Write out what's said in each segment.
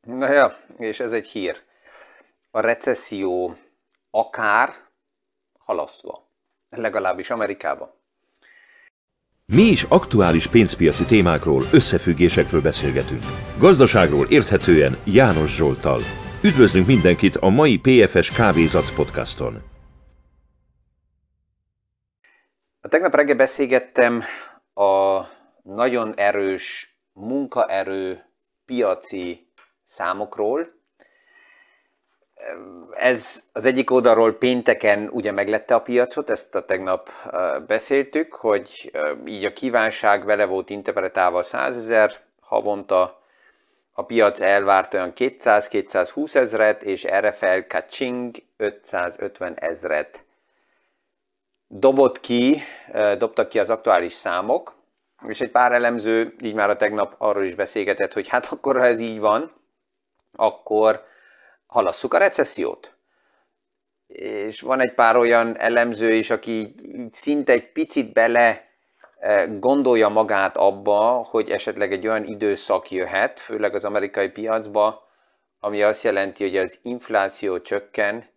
Na ja, és ez egy hír. A recesszió akár halasztva, legalábbis Amerikában. Mi is aktuális pénzpiaci témákról, összefüggésekről beszélgetünk. Gazdaságról érthetően János Zsoltal. Üdvözlünk mindenkit a mai PFS Kávézac podcaston. A tegnap reggel beszélgettem a nagyon erős munkaerő piaci számokról. Ez az egyik oldalról pénteken ugye meglette a piacot, ezt a tegnap beszéltük, hogy így a kívánság vele volt interpretálva 100 ezer havonta, a piac elvárt olyan 200-220 ezret, és erre fel kacsing 550 ezret dobott ki, dobtak ki az aktuális számok, és egy pár elemző így már a tegnap arról is beszélgetett, hogy hát akkor, ha ez így van, akkor halasszuk a recessziót. És van egy pár olyan elemző is, aki így, szinte egy picit bele gondolja magát abba, hogy esetleg egy olyan időszak jöhet, főleg az amerikai piacba, ami azt jelenti, hogy az infláció csökken,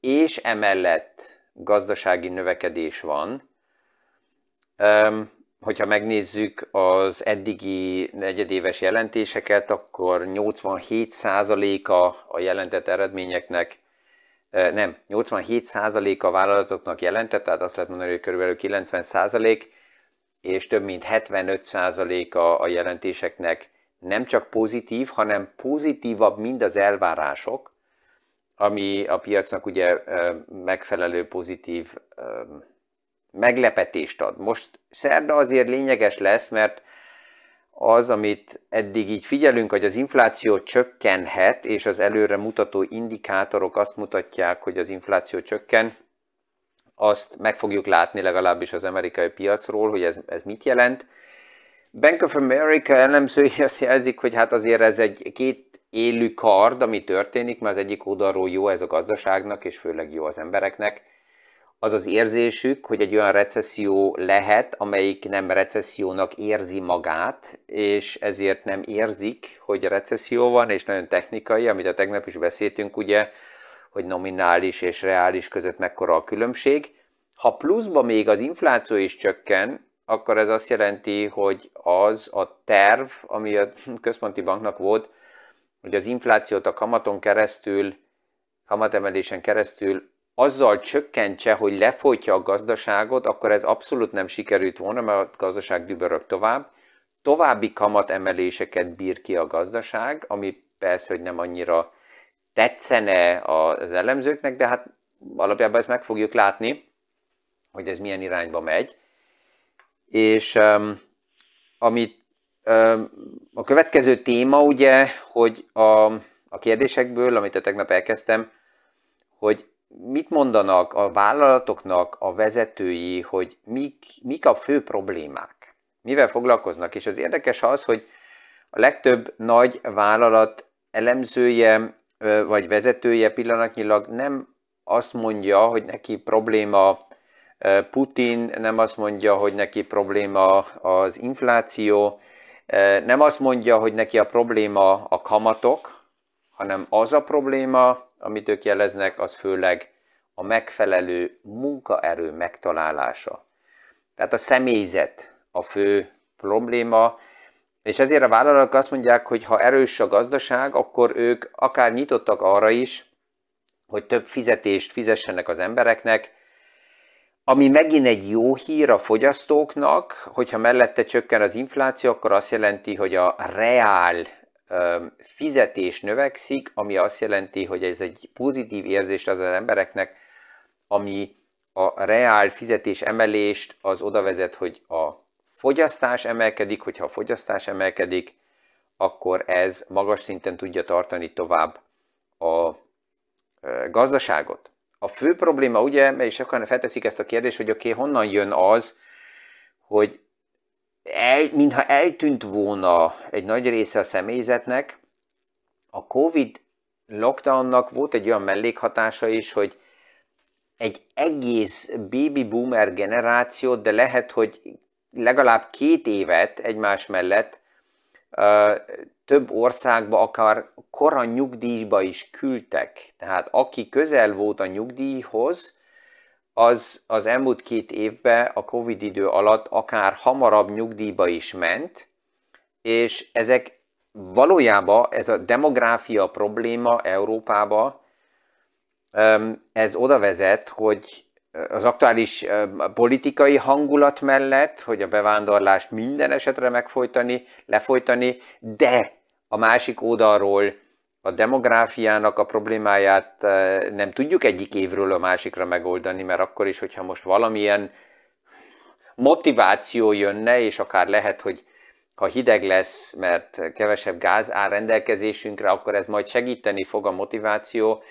és emellett gazdasági növekedés van hogyha megnézzük az eddigi negyedéves jelentéseket, akkor 87%-a a jelentett eredményeknek, nem, 87% a vállalatoknak jelentett, tehát azt lehet mondani, hogy kb. 90%, és több mint 75%-a a jelentéseknek nem csak pozitív, hanem pozitívabb, mind az elvárások, ami a piacnak ugye megfelelő pozitív meglepetést ad. Most szerda azért lényeges lesz, mert az, amit eddig így figyelünk, hogy az infláció csökkenhet, és az előre mutató indikátorok azt mutatják, hogy az infláció csökken, azt meg fogjuk látni legalábbis az amerikai piacról, hogy ez, ez mit jelent. Bank of America elemzői azt jelzik, hogy hát azért ez egy két élő kard, ami történik, mert az egyik oldalról jó ez a gazdaságnak, és főleg jó az embereknek, az az érzésük, hogy egy olyan recesszió lehet, amelyik nem recessziónak érzi magát, és ezért nem érzik, hogy recesszió van, és nagyon technikai, amit a tegnap is beszéltünk, ugye, hogy nominális és reális között mekkora a különbség. Ha pluszba még az infláció is csökken, akkor ez azt jelenti, hogy az a terv, ami a központi banknak volt, hogy az inflációt a kamaton keresztül, kamatemelésen keresztül azzal csökkentse, hogy lefolytja a gazdaságot, akkor ez abszolút nem sikerült volna, mert a gazdaság dübörög tovább. További kamatemeléseket bír ki a gazdaság, ami persze, hogy nem annyira tetszene az elemzőknek, de hát alapjában ezt meg fogjuk látni, hogy ez milyen irányba megy. És um, amit a következő téma ugye, hogy a, a kérdésekből, amit a tegnap elkezdtem, hogy mit mondanak a vállalatoknak a vezetői, hogy mik, mik a fő problémák? Mivel foglalkoznak? És az érdekes az, hogy a legtöbb nagy vállalat elemzője vagy vezetője pillanatnyilag nem azt mondja, hogy neki probléma Putin, nem azt mondja, hogy neki probléma az infláció, nem azt mondja, hogy neki a probléma a kamatok, hanem az a probléma, amit ők jeleznek, az főleg a megfelelő munkaerő megtalálása. Tehát a személyzet a fő probléma, és ezért a vállalatok azt mondják, hogy ha erős a gazdaság, akkor ők akár nyitottak arra is, hogy több fizetést fizessenek az embereknek, ami megint egy jó hír a fogyasztóknak, hogyha mellette csökken az infláció, akkor azt jelenti, hogy a reál fizetés növekszik, ami azt jelenti, hogy ez egy pozitív érzést az, az embereknek, ami a reál fizetés emelést az oda vezet, hogy a fogyasztás emelkedik, hogyha a fogyasztás emelkedik, akkor ez magas szinten tudja tartani tovább a gazdaságot. A fő probléma ugye, és sokan felteszik ezt a kérdést, hogy oké, okay, honnan jön az, hogy el, mintha eltűnt volna egy nagy része a személyzetnek, a Covid lockdownnak volt egy olyan mellékhatása is, hogy egy egész baby boomer generációt, de lehet, hogy legalább két évet egymás mellett több országba akár koran nyugdíjba is küldtek. Tehát aki közel volt a nyugdíjhoz, az az elmúlt két évben a Covid idő alatt akár hamarabb nyugdíjba is ment, és ezek valójában ez a demográfia probléma Európába, ez oda vezet, hogy az aktuális politikai hangulat mellett, hogy a bevándorlást minden esetre megfojtani, lefolytani, de a másik oldalról a demográfiának a problémáját nem tudjuk egyik évről a másikra megoldani, mert akkor is, hogyha most valamilyen motiváció jönne, és akár lehet, hogy ha hideg lesz, mert kevesebb gáz áll rendelkezésünkre, akkor ez majd segíteni fog a motiváció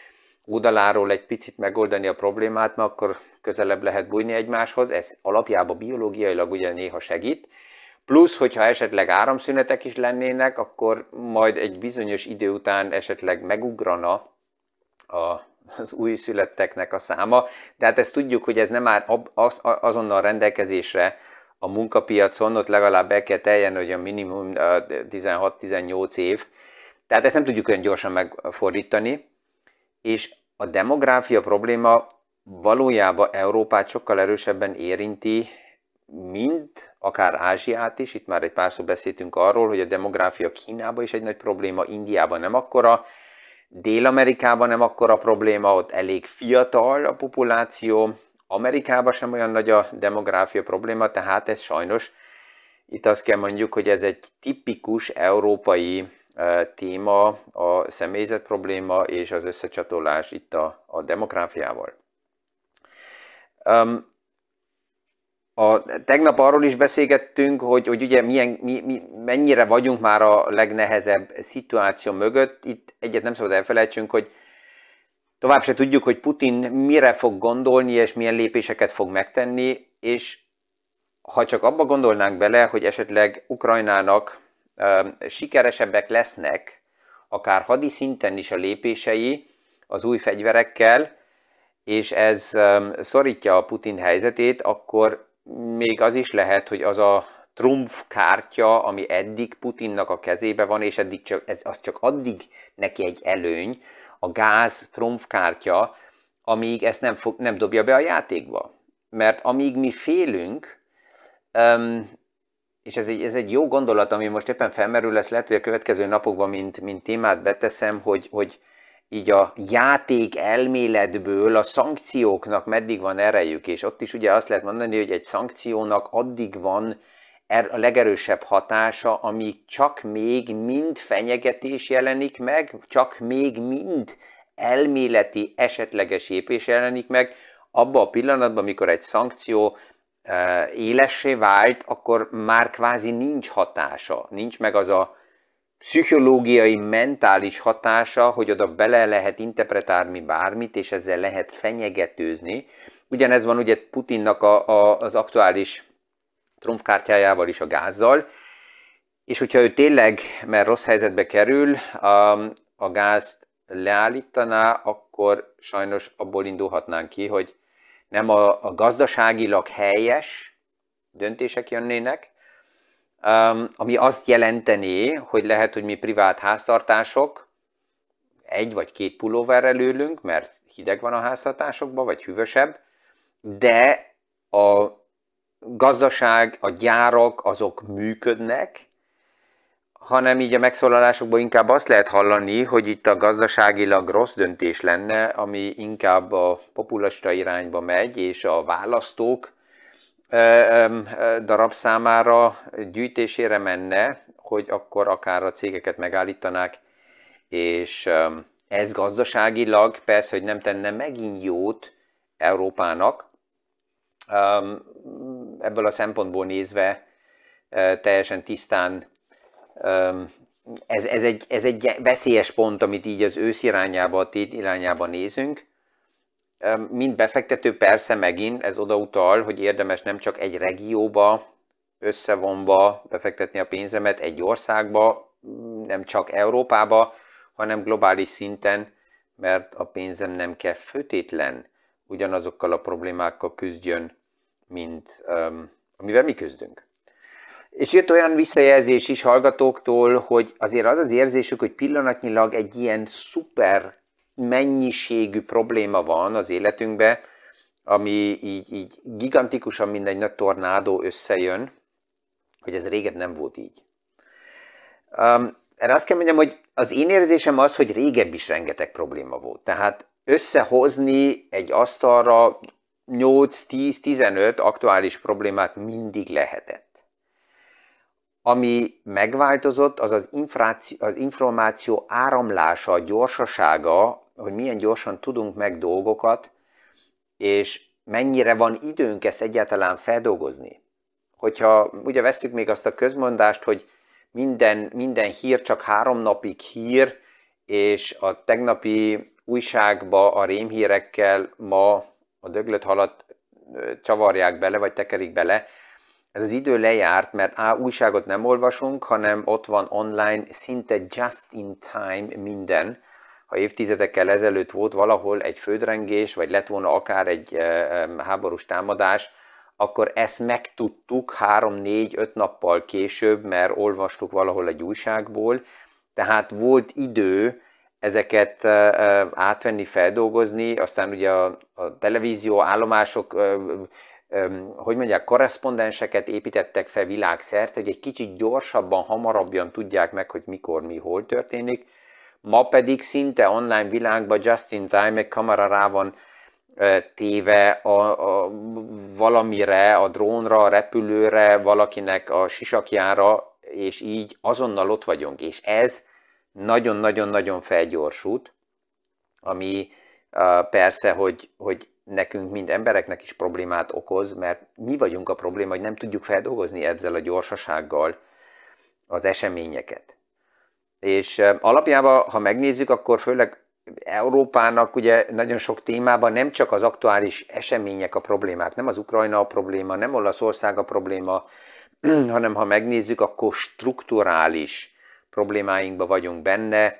oldaláról egy picit megoldani a problémát, mert akkor közelebb lehet bújni egymáshoz, ez alapjában biológiailag ugye néha segít, plusz, hogyha esetleg áramszünetek is lennének, akkor majd egy bizonyos idő után esetleg megugrana a, az új születteknek a száma, de hát ezt tudjuk, hogy ez nem már azonnal rendelkezésre a munkapiacon, ott legalább be kell teljen, hogy a minimum 16-18 év, tehát ezt nem tudjuk olyan gyorsan megfordítani, és a demográfia probléma valójában Európát sokkal erősebben érinti, mint akár Ázsiát is. Itt már egy párszor beszéltünk arról, hogy a demográfia Kínában is egy nagy probléma, Indiában nem akkora, Dél-Amerikában nem akkora probléma, ott elég fiatal a populáció, Amerikában sem olyan nagy a demográfia probléma, tehát ez sajnos, itt azt kell mondjuk, hogy ez egy tipikus európai téma, a személyzet probléma és az összecsatolás itt a, a demográfiával. Um, a, tegnap arról is beszélgettünk, hogy, hogy ugye milyen, mi, mi, mennyire vagyunk már a legnehezebb szituáció mögött. Itt egyet nem szabad elfelejtsünk, hogy tovább se tudjuk, hogy Putin mire fog gondolni, és milyen lépéseket fog megtenni, és ha csak abba gondolnánk bele, hogy esetleg Ukrajnának sikeresebbek lesznek, akár hadi szinten is a lépései az új fegyverekkel, és ez szorítja a Putin helyzetét, akkor még az is lehet, hogy az a trumf kártya, ami eddig Putinnak a kezébe van, és eddig csak, ez, az csak addig neki egy előny, a gáz trumf kártya, amíg ezt nem, fog, nem dobja be a játékba. Mert amíg mi félünk, és ez egy, ez egy jó gondolat, ami most éppen felmerül, lesz lehet, hogy a következő napokban, mint, mint témát beteszem, hogy, hogy így a játék elméletből a szankcióknak meddig van erejük, és ott is ugye azt lehet mondani, hogy egy szankciónak addig van er, a legerősebb hatása, amíg csak még mind fenyegetés jelenik meg, csak még mind elméleti esetleges épés jelenik meg, abban a pillanatban, amikor egy szankció élessé vált, akkor már kvázi nincs hatása, nincs meg az a pszichológiai, mentális hatása, hogy oda bele lehet interpretálni bármit, és ezzel lehet fenyegetőzni. Ugyanez van ugye Putinnak a, a, az aktuális trumfkártyájával is a gázzal, és hogyha ő tényleg, mert rossz helyzetbe kerül, a, a gázt leállítaná, akkor sajnos abból indulhatnánk ki, hogy nem a, a gazdaságilag helyes döntések jönnének, Um, ami azt jelenteni, hogy lehet, hogy mi privát háztartások egy vagy két pulóverrel ülünk, mert hideg van a háztartásokban, vagy hűvösebb, de a gazdaság, a gyárak, azok működnek, hanem így a megszólalásokban inkább azt lehet hallani, hogy itt a gazdaságilag rossz döntés lenne, ami inkább a populista irányba megy, és a választók darab számára gyűjtésére menne, hogy akkor akár a cégeket megállítanák, és ez gazdaságilag persze, hogy nem tenne megint jót Európának, ebből a szempontból nézve teljesen tisztán ez, ez, egy, ez egy veszélyes pont, amit így az ősz irányába, a tét irányába nézünk, mint befektető persze megint ez odautal, hogy érdemes nem csak egy regióba összevonva befektetni a pénzemet, egy országba, nem csak Európába, hanem globális szinten, mert a pénzem nem kell főtétlen ugyanazokkal a problémákkal küzdjön, mint um, amivel mi küzdünk. És jött olyan visszajelzés is hallgatóktól, hogy azért az az érzésük, hogy pillanatnyilag egy ilyen szuper mennyiségű probléma van az életünkben, ami így, így gigantikusan, mint egy nagy tornádó összejön, hogy ez régen nem volt így. Um, erre azt kell mondjam, hogy az én érzésem az, hogy régebb is rengeteg probléma volt. Tehát összehozni egy asztalra 8-10-15 aktuális problémát mindig lehetett. Ami megváltozott, az az, az információ áramlása, a gyorsasága, hogy milyen gyorsan tudunk meg dolgokat, és mennyire van időnk ezt egyáltalán feldolgozni. Hogyha ugye veszük még azt a közmondást, hogy minden, minden hír csak három napig hír, és a tegnapi újságba a rémhírekkel ma a döglött halat csavarják bele, vagy tekerik bele, ez az idő lejárt, mert A, újságot nem olvasunk, hanem ott van online szinte just in time minden. Ha évtizedekkel ezelőtt volt valahol egy földrengés, vagy lett volna akár egy háborús támadás, akkor ezt megtudtuk három, négy, öt nappal később, mert olvastuk valahol egy újságból, tehát volt idő ezeket átvenni, feldolgozni, aztán ugye a, a televízió állomások hogy mondják, korrespondenseket építettek fel világszerte, hogy egy kicsit gyorsabban, hamarabban tudják meg, hogy mikor, mi, hol történik. Ma pedig szinte online világban just in time egy kamera rá van téve a, a, valamire, a drónra, a repülőre, valakinek a sisakjára, és így azonnal ott vagyunk. És ez nagyon-nagyon-nagyon felgyorsult, ami persze, hogy, hogy nekünk, mind embereknek is problémát okoz, mert mi vagyunk a probléma, hogy nem tudjuk feldolgozni ezzel a gyorsasággal az eseményeket. És alapjában, ha megnézzük, akkor főleg Európának ugye nagyon sok témában nem csak az aktuális események a problémák, nem az Ukrajna a probléma, nem Olaszország a probléma, hanem ha megnézzük, akkor strukturális problémáinkban vagyunk benne,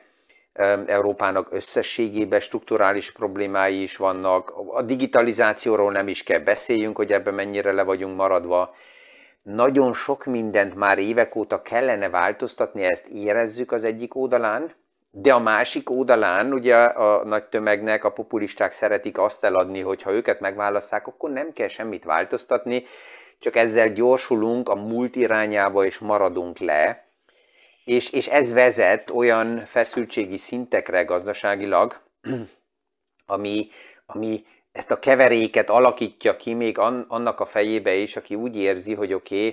Európának összességében strukturális problémái is vannak. A digitalizációról nem is kell beszéljünk, hogy ebben mennyire le vagyunk maradva. Nagyon sok mindent már évek óta kellene változtatni, ezt érezzük az egyik oldalán, de a másik oldalán ugye a nagy tömegnek, a populisták szeretik azt eladni, hogy ha őket megválasszák, akkor nem kell semmit változtatni, csak ezzel gyorsulunk a múlt irányába és maradunk le és, és ez vezet olyan feszültségi szintekre gazdaságilag, ami, ami ezt a keveréket alakítja ki még annak a fejébe is, aki úgy érzi, hogy oké,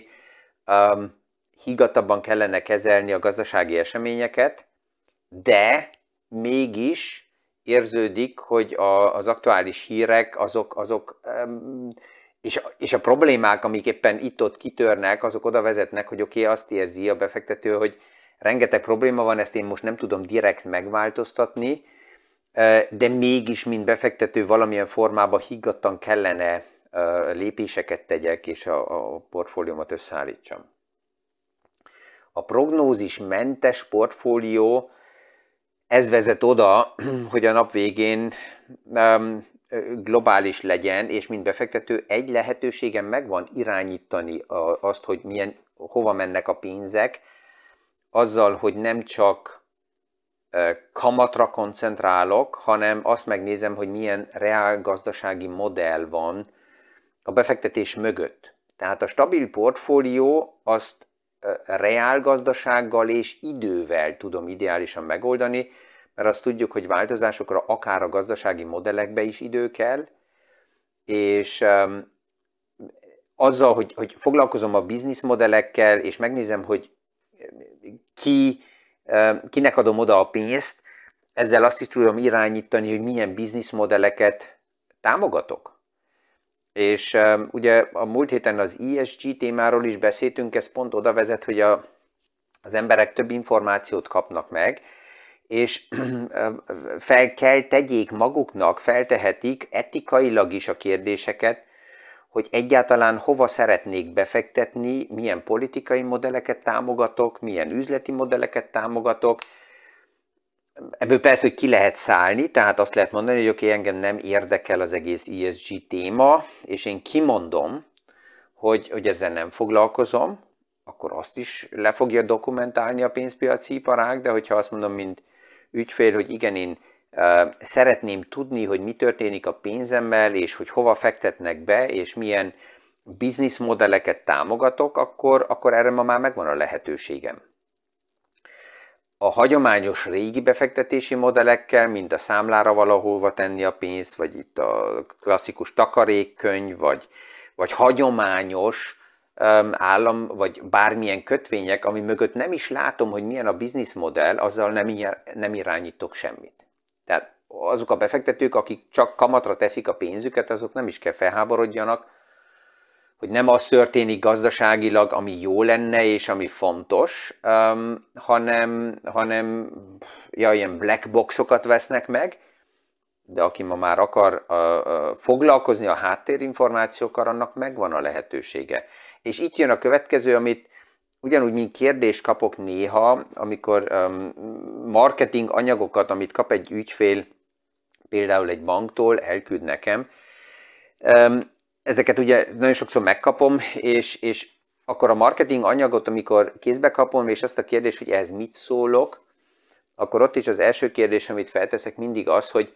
okay, um, higgadtabban kellene kezelni a gazdasági eseményeket, de mégis érződik, hogy a, az aktuális hírek, azok, azok um, és, és a problémák, amik éppen itt-ott kitörnek, azok oda vezetnek, hogy oké, okay, azt érzi a befektető, hogy rengeteg probléma van, ezt én most nem tudom direkt megváltoztatni, de mégis, mint befektető valamilyen formában higgadtan kellene lépéseket tegyek, és a, a portfóliómat összeállítsam. A prognózis mentes portfólió, ez vezet oda, hogy a nap végén globális legyen, és mint befektető egy lehetőségem megvan irányítani azt, hogy milyen, hova mennek a pénzek, azzal, hogy nem csak kamatra koncentrálok, hanem azt megnézem, hogy milyen reál gazdasági modell van a befektetés mögött. Tehát a stabil portfólió azt reál gazdasággal és idővel tudom ideálisan megoldani, mert azt tudjuk, hogy változásokra akár a gazdasági modellekbe is idő kell, és azzal, hogy, hogy foglalkozom a bizniszmodellekkel, és megnézem, hogy ki, kinek adom oda a pénzt, ezzel azt is tudom irányítani, hogy milyen bizniszmodelleket támogatok. És ugye a múlt héten az ESG témáról is beszéltünk, ez pont oda vezet, hogy a, az emberek több információt kapnak meg, és fel kell tegyék maguknak, feltehetik etikailag is a kérdéseket, hogy egyáltalán hova szeretnék befektetni, milyen politikai modelleket támogatok, milyen üzleti modelleket támogatok, ebből persze, hogy ki lehet szállni, tehát azt lehet mondani, hogy oké, okay, engem nem érdekel az egész ESG téma, és én kimondom, hogy, hogy ezzel nem foglalkozom, akkor azt is le fogja dokumentálni a pénzpiaci iparág, de hogyha azt mondom, mint ügyfél, hogy igen, én szeretném tudni, hogy mi történik a pénzemmel, és hogy hova fektetnek be, és milyen bizniszmodelleket támogatok, akkor, akkor erre ma már megvan a lehetőségem. A hagyományos régi befektetési modellekkel, mint a számlára valahova tenni a pénzt, vagy itt a klasszikus takarékkönyv, vagy, vagy hagyományos állam, vagy bármilyen kötvények, ami mögött nem is látom, hogy milyen a bizniszmodell, azzal nem, nem irányítok semmit. Tehát azok a befektetők, akik csak kamatra teszik a pénzüket, azok nem is kell felháborodjanak, hogy nem az történik gazdaságilag, ami jó lenne és ami fontos, um, hanem, hanem ja, ilyen black boxokat vesznek meg, de aki ma már akar uh, uh, foglalkozni a háttérinformációkkal, annak megvan a lehetősége. És itt jön a következő, amit ugyanúgy, mint kérdést kapok néha, amikor marketing anyagokat, amit kap egy ügyfél, például egy banktól, elküld nekem, ezeket ugye nagyon sokszor megkapom, és, és akkor a marketing anyagot, amikor kézbe kapom, és azt a kérdést, hogy ez mit szólok, akkor ott is az első kérdés, amit felteszek mindig az, hogy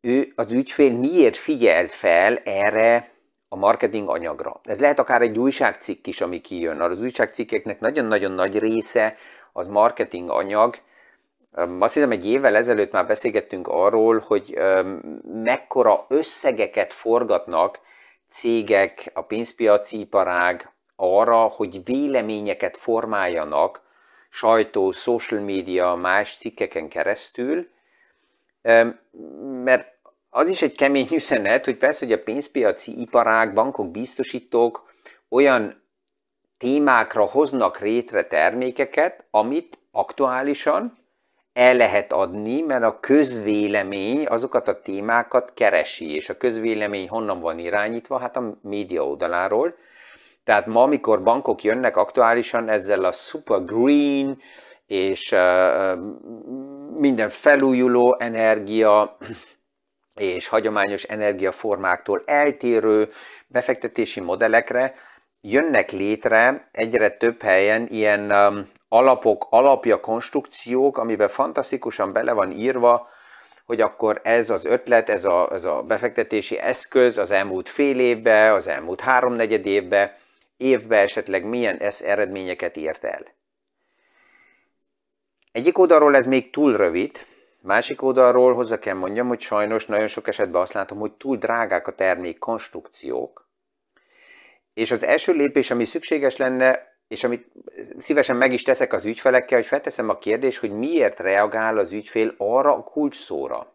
ő, az ügyfél miért figyel fel erre a marketing anyagra. Ez lehet akár egy újságcikk is, ami kijön. Az újságcikkeknek nagyon-nagyon nagy része az marketing anyag. Azt hiszem, egy évvel ezelőtt már beszélgettünk arról, hogy mekkora összegeket forgatnak cégek, a pénzpiaci iparág arra, hogy véleményeket formáljanak sajtó, social media, más cikkeken keresztül, mert az is egy kemény üzenet, hogy persze, hogy a pénzpiaci iparág, bankok, biztosítók olyan témákra hoznak rétre termékeket, amit aktuálisan el lehet adni, mert a közvélemény azokat a témákat keresi, és a közvélemény honnan van irányítva? Hát a média oldaláról. Tehát ma, amikor bankok jönnek aktuálisan ezzel a super green és uh, minden felújuló energia és hagyományos energiaformáktól eltérő befektetési modellekre, jönnek létre egyre több helyen ilyen um, alapok, alapja, konstrukciók, amiben fantasztikusan bele van írva, hogy akkor ez az ötlet, ez a, ez a befektetési eszköz az elmúlt fél évbe, az elmúlt háromnegyed évbe, évbe esetleg milyen ez eredményeket ért el. Egyik oldalról ez még túl rövid, másik oldalról hozzá kell mondjam, hogy sajnos nagyon sok esetben azt látom, hogy túl drágák a termék konstrukciók, és az első lépés, ami szükséges lenne, és amit szívesen meg is teszek az ügyfelekkel, hogy felteszem a kérdést, hogy miért reagál az ügyfél arra a kulcs szóra.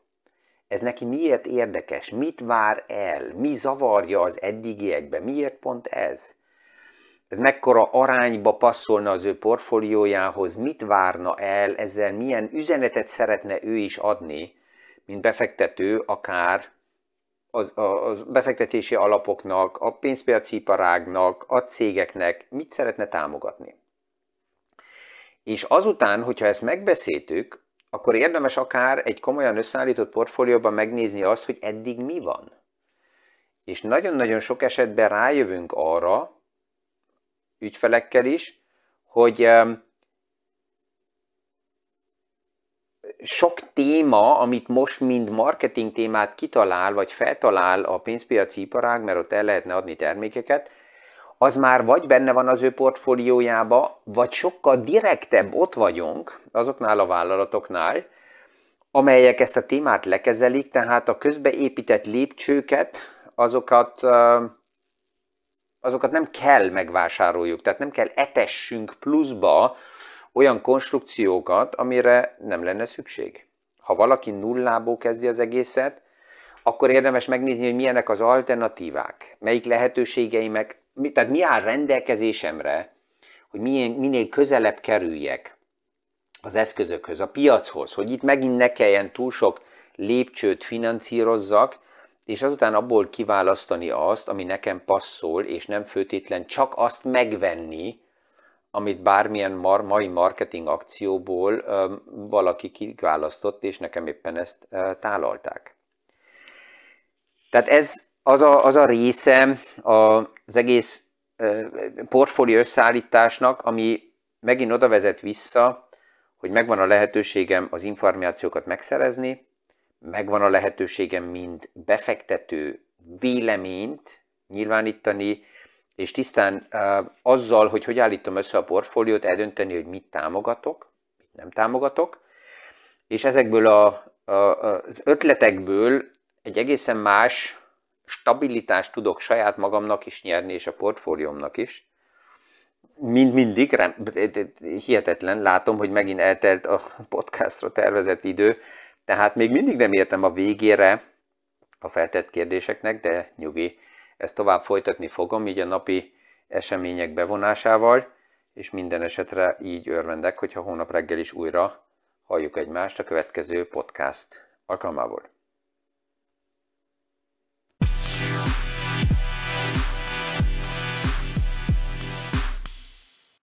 Ez neki miért érdekes? Mit vár el? Mi zavarja az eddigiekbe? Miért pont ez? Ez mekkora arányba passzolna az ő portfóliójához? Mit várna el? Ezzel milyen üzenetet szeretne ő is adni, mint befektető, akár a, befektetési alapoknak, a pénzpiaci iparágnak, a cégeknek mit szeretne támogatni. És azután, hogyha ezt megbeszéltük, akkor érdemes akár egy komolyan összeállított portfólióban megnézni azt, hogy eddig mi van. És nagyon-nagyon sok esetben rájövünk arra, ügyfelekkel is, hogy sok téma, amit most mind marketing témát kitalál, vagy feltalál a pénzpiaci iparág, mert ott el lehetne adni termékeket, az már vagy benne van az ő portfóliójába, vagy sokkal direktebb ott vagyunk azoknál a vállalatoknál, amelyek ezt a témát lekezelik, tehát a közbeépített lépcsőket, azokat, azokat nem kell megvásároljuk, tehát nem kell etessünk pluszba olyan konstrukciókat, amire nem lenne szükség. Ha valaki nullából kezdi az egészet, akkor érdemes megnézni, hogy milyenek az alternatívák, melyik lehetőségeimek, tehát mi áll rendelkezésemre, hogy milyen, minél közelebb kerüljek az eszközökhöz, a piachoz, hogy itt megint ne kelljen túl sok lépcsőt finanszírozzak, és azután abból kiválasztani azt, ami nekem passzol, és nem főtétlen csak azt megvenni, amit bármilyen mar, mai marketing akcióból valaki kiválasztott, és nekem éppen ezt tálalták. Tehát ez az a, az a része az egész portfólió összeállításnak, ami megint oda vezet vissza, hogy megvan a lehetőségem az információkat megszerezni, megvan a lehetőségem mind befektető véleményt nyilvánítani, és tisztán uh, azzal, hogy hogy állítom össze a portfóliót, eldönteni, hogy mit támogatok, mit nem támogatok, és ezekből a, a, az ötletekből egy egészen más stabilitást tudok saját magamnak is nyerni, és a portfóliómnak is. Mind mindig, rem, hihetetlen, látom, hogy megint eltelt a podcastra tervezett idő, tehát még mindig nem értem a végére a feltett kérdéseknek, de nyugi, ezt tovább folytatni fogom, így a napi események bevonásával, és minden esetre így örvendek, hogyha hónap reggel is újra halljuk egymást a következő podcast alkalmából.